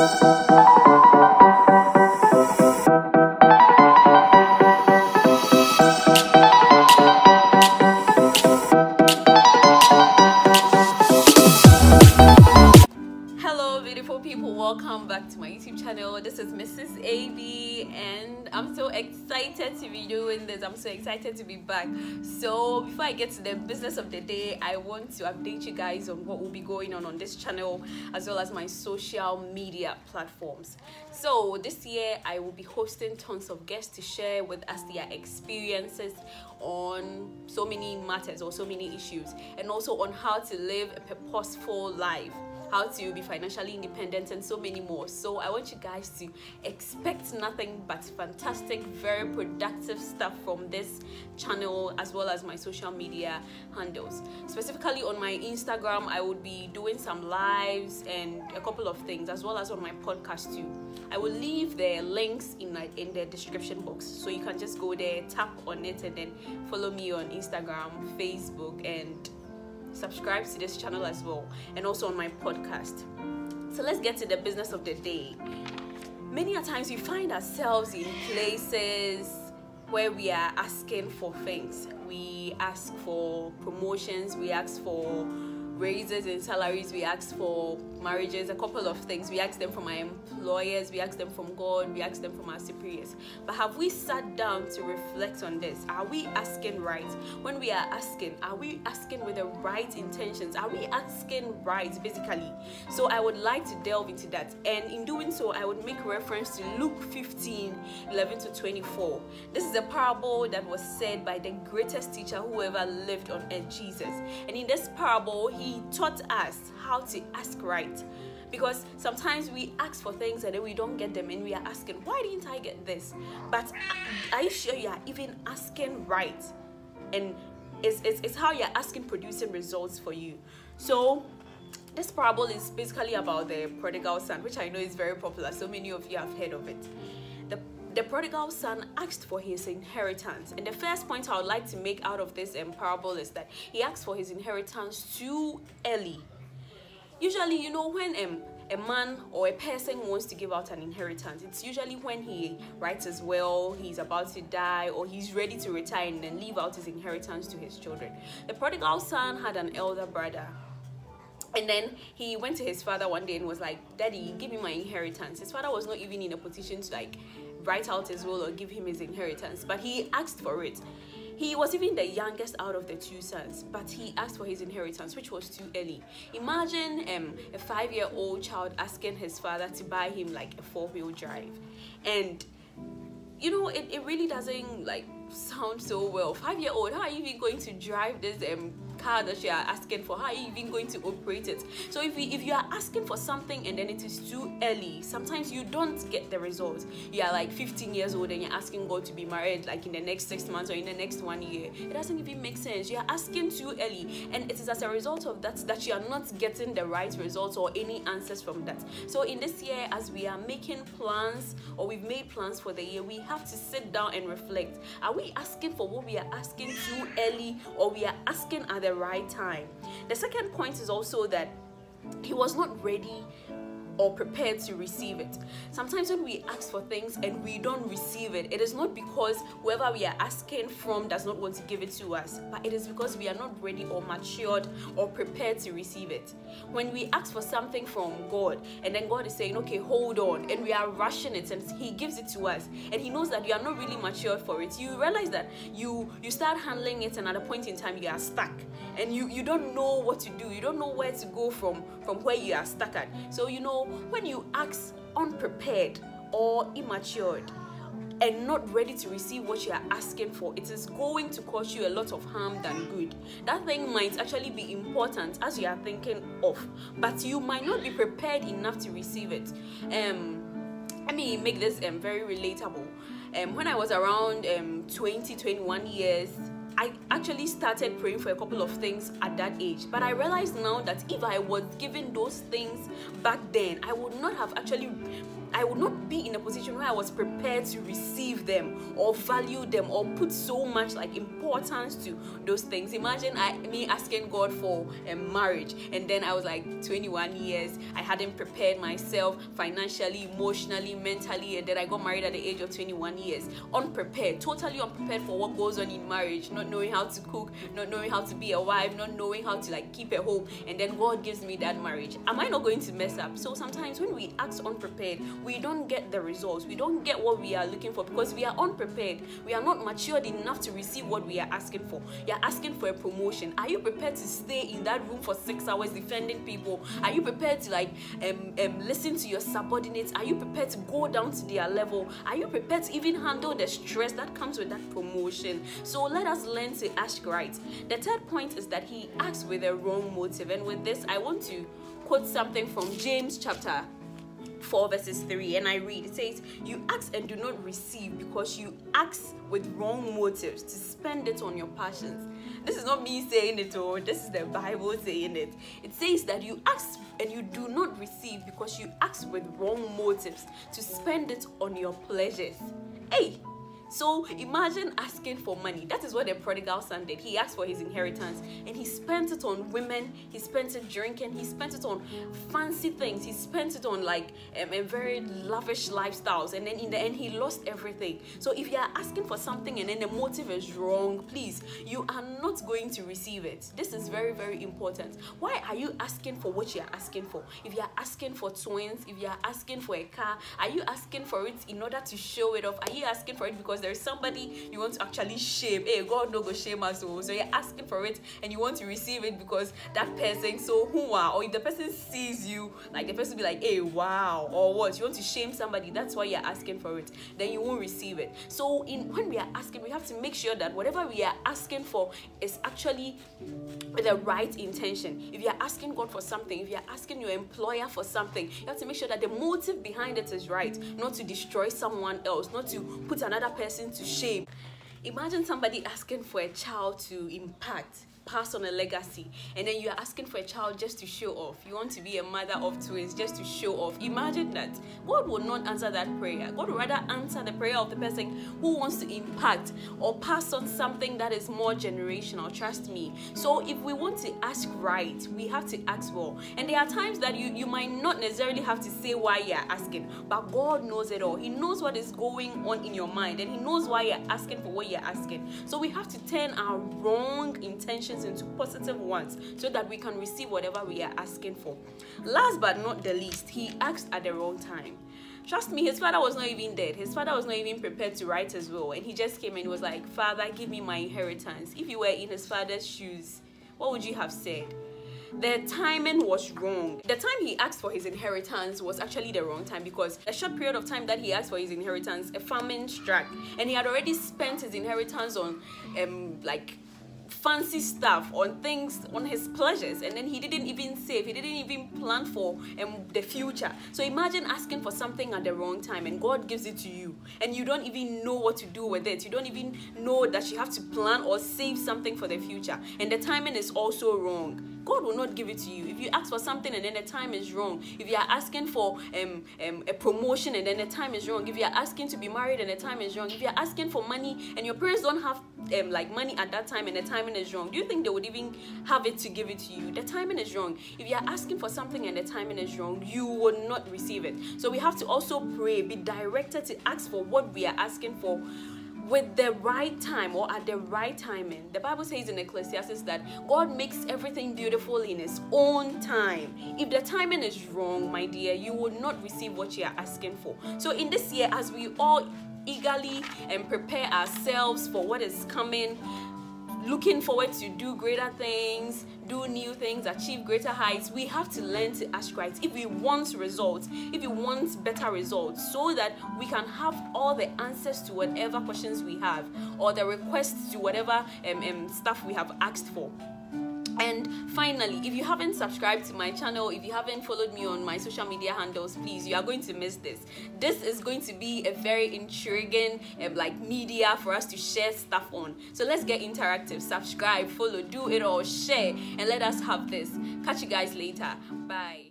Música And I'm so excited to be doing this. I'm so excited to be back. So, before I get to the business of the day, I want to update you guys on what will be going on on this channel as well as my social media platforms. So, this year I will be hosting tons of guests to share with us their experiences on so many matters or so many issues, and also on how to live a purposeful life how to be financially independent, and so many more. So, I want you guys to expect nothing but fantastic, very productive stuff from this channel as well as my social media handles. Specifically on my Instagram, I would be doing some lives and a couple of things, as well as on my podcast too. I will leave the links in the, in the description box so you can just go there, tap on it, and then follow me on Instagram, Facebook, and subscribe to this channel as well and also on my podcast. So let's get to the business of the day. Many a times we find ourselves in places where we are asking for things. We ask for promotions, we ask for raises in salaries, we ask for marriages, a couple of things. We ask them from our employers, we ask them from God, we ask them from our superiors. But have we sat down to reflect on this? Are we asking right? When we are asking, are we asking with the right intentions? Are we asking right, basically? So I would like to delve into that. And in doing so, I would make reference to Luke 15 11 to 24. This is a parable that was said by the greatest teacher who ever lived on earth, Jesus. And in this parable, he taught us how to ask right because sometimes we ask for things and then we don't get them and we are asking why didn't i get this? But are you sure you are even asking right? And it's, it's, it's how you're asking producing results for you. So this parable is basically about the prodigal son which i know is very popular. So many of you have heard of it. The the prodigal son asked for his inheritance. And the first point I would like to make out of this parable is that he asked for his inheritance too early. Usually, you know, when um, a man or a person wants to give out an inheritance, it's usually when he writes as well, he's about to die, or he's ready to retire and then leave out his inheritance to his children. The prodigal son had an elder brother and then he went to his father one day and was like, Daddy, give me my inheritance. His father was not even in a position to like write out his will or give him his inheritance, but he asked for it. He was even the youngest out of the two sons, but he asked for his inheritance, which was too early. Imagine um, a five year old child asking his father to buy him like a four wheel drive. And you know, it, it really doesn't like sound so well. Five year old, how are you even going to drive this um car that you are asking for how are you even going to operate it? So if, you, if you are asking for something and then it is too early sometimes you don't get the result. You are like 15 years old and you're asking god to be married like in the next six months or in the next one year. It doesn't even make sense. You're asking too early. And it is as a result of that that you are not getting the right results or any answers from that. So in this year as we are making plans or we've made plans for the year we have to sit down and reflect. Are we asking for what we are asking too early or we are asking at the right time. The second point is also that he was not ready or prepared to receive it. Sometimes when we ask for things and we don't receive it, it is not because whoever we are asking from does not want to give it to us, but it is because we are not ready or matured or prepared to receive it. When we ask for something from God and then God is saying, okay, hold on, and we are rushing it and He gives it to us, and He knows that you are not really matured for it, you realize that you you start handling it and at a point in time you are stuck and you, you don't know what to do, you don't know where to go from from where you are stuck at. So you know when you ask unprepared or immatured and not ready to receive what you are asking for, it is going to cause you a lot of harm than good. That thing might actually be important as you are thinking of, but you might not be prepared enough to receive it. Um, let me make this um, very relatable. Um, when I was around um, 20, 21 years, I actually started praying for a couple of things at that age. But I realized now that if I was given those things back then, I would not have actually I, would not be in a position where I was prepared to receive them or value them or put so much like importance to those things. Imagine I, me asking God for a marriage and then I was like 21 years. I hadn't prepared myself financially, emotionally, mentally, and then I got married at the age of 21 years. Unprepared, totally unprepared for what goes on in marriage, not knowing how to cook, not knowing how to be a wife, not knowing how to like keep a home, and then God gives me that marriage. Am I not going to mess up? So sometimes when we act unprepared, we don't get the results. We don't get what we are looking for because we are unprepared. We are not matured enough to receive what we are asking for. You are asking for a promotion. Are you prepared to stay in that room for six hours defending people? Are you prepared to like um, um, listen to your subordinates? Are you prepared to go down to their level? Are you prepared to even handle the stress that comes with that promotion? So let us learn to ask right. The third point is that he acts with a wrong motive. And with this, I want to quote something from James chapter 4 verses 3 and I read it says you ask and do not receive because you ask with wrong motives to spend it on your passions. This is not me saying it or oh, this is the Bible saying it. It says that you ask and you do not receive because you ask with wrong motives to spend it on your pleasures. Hey so imagine asking for money. That is what the prodigal son did. He asked for his inheritance and he spent it on women, he spent it drinking, he spent it on fancy things, he spent it on like um, a very lavish lifestyles. And then in the end, he lost everything. So if you are asking for something and then the motive is wrong, please, you are not going to receive it. This is very, very important. Why are you asking for what you are asking for? If you are asking for twins, if you are asking for a car, are you asking for it in order to show it off? Are you asking for it because because there's somebody you want to actually shame. Hey, God no go shame us. Oh. So you're asking for it and you want to receive it because that person so who are or if the person sees you, like the person be like, hey, wow, or what? You want to shame somebody, that's why you're asking for it. Then you won't receive it. So in when we are asking, we have to make sure that whatever we are asking for is actually the right intention. If you're asking God for something, if you're asking your employer for something, you have to make sure that the motive behind it is right, not to destroy someone else, not to put another person person to shame. Imagine somebody asking for a child to impact pass on a legacy and then you're asking for a child just to show off. You want to be a mother of twins just to show off. Imagine that. God will not answer that prayer. God will rather answer the prayer of the person who wants to impact or pass on something that is more generational. Trust me. So if we want to ask right we have to ask well and there are times that you you might not necessarily have to say why you're asking but god knows it all. He knows what is going on in your mind and he knows why you're asking for what you're asking. So we have to turn our wrong into positive ones so that we can receive whatever we are asking for. Last but not the least, he asked at the wrong time. Trust me, his father was not even dead. His father was not even prepared to write his will. And he just came and was like, Father, give me my inheritance. If you were in his father's shoes, what would you have said? the timing was wrong. The time he asked for his inheritance was actually the wrong time because a short period of time that he asked for his inheritance, a famine struck, and he had already spent his inheritance on um like fancy stuff on things on his pleasures and then he didn't even save he didn't even plan for um, the future. So imagine asking for something at the wrong time and god gives it to you and you don't even know what to do with it. You don't even know that you have to plan or save something for the future. And the timing is also wrong God will not give it to you. If you ask for something and then the time is wrong, if you are asking for um, um, a promotion and then the time is wrong, if you are asking to be married and the time is wrong, if you are asking for money and your parents don't have um, like money at that time and the timing is wrong, do you think they would even have it to give it to you? The timing is wrong. If you are asking for something and the timing is wrong, you will not receive it. So we have to also pray, be directed to ask for what we are asking for with the right time or at the right timing. The Bible says in Ecclesiastes that God makes everything beautiful in His own time. If the timing is wrong, my dear, you will not receive what you are asking for. So, in this year, as we all eagerly and prepare ourselves for what is coming, looking forward to do greater things, do new things, achieve greater heights, we have to learn to ask right. If we want results, if we want better results, so that we can have all the answers to whatever questions we have or the requests to whatever um, um, stuff we have asked for and finally if you haven't subscribed to my channel if you haven't followed me on my social media handles please you are going to miss this. This is going to be a very intriguing um, like media for us to share stuff on. So let's get interactive. Subscribe follow do it all share and let us have this. Catch you guys later. Bye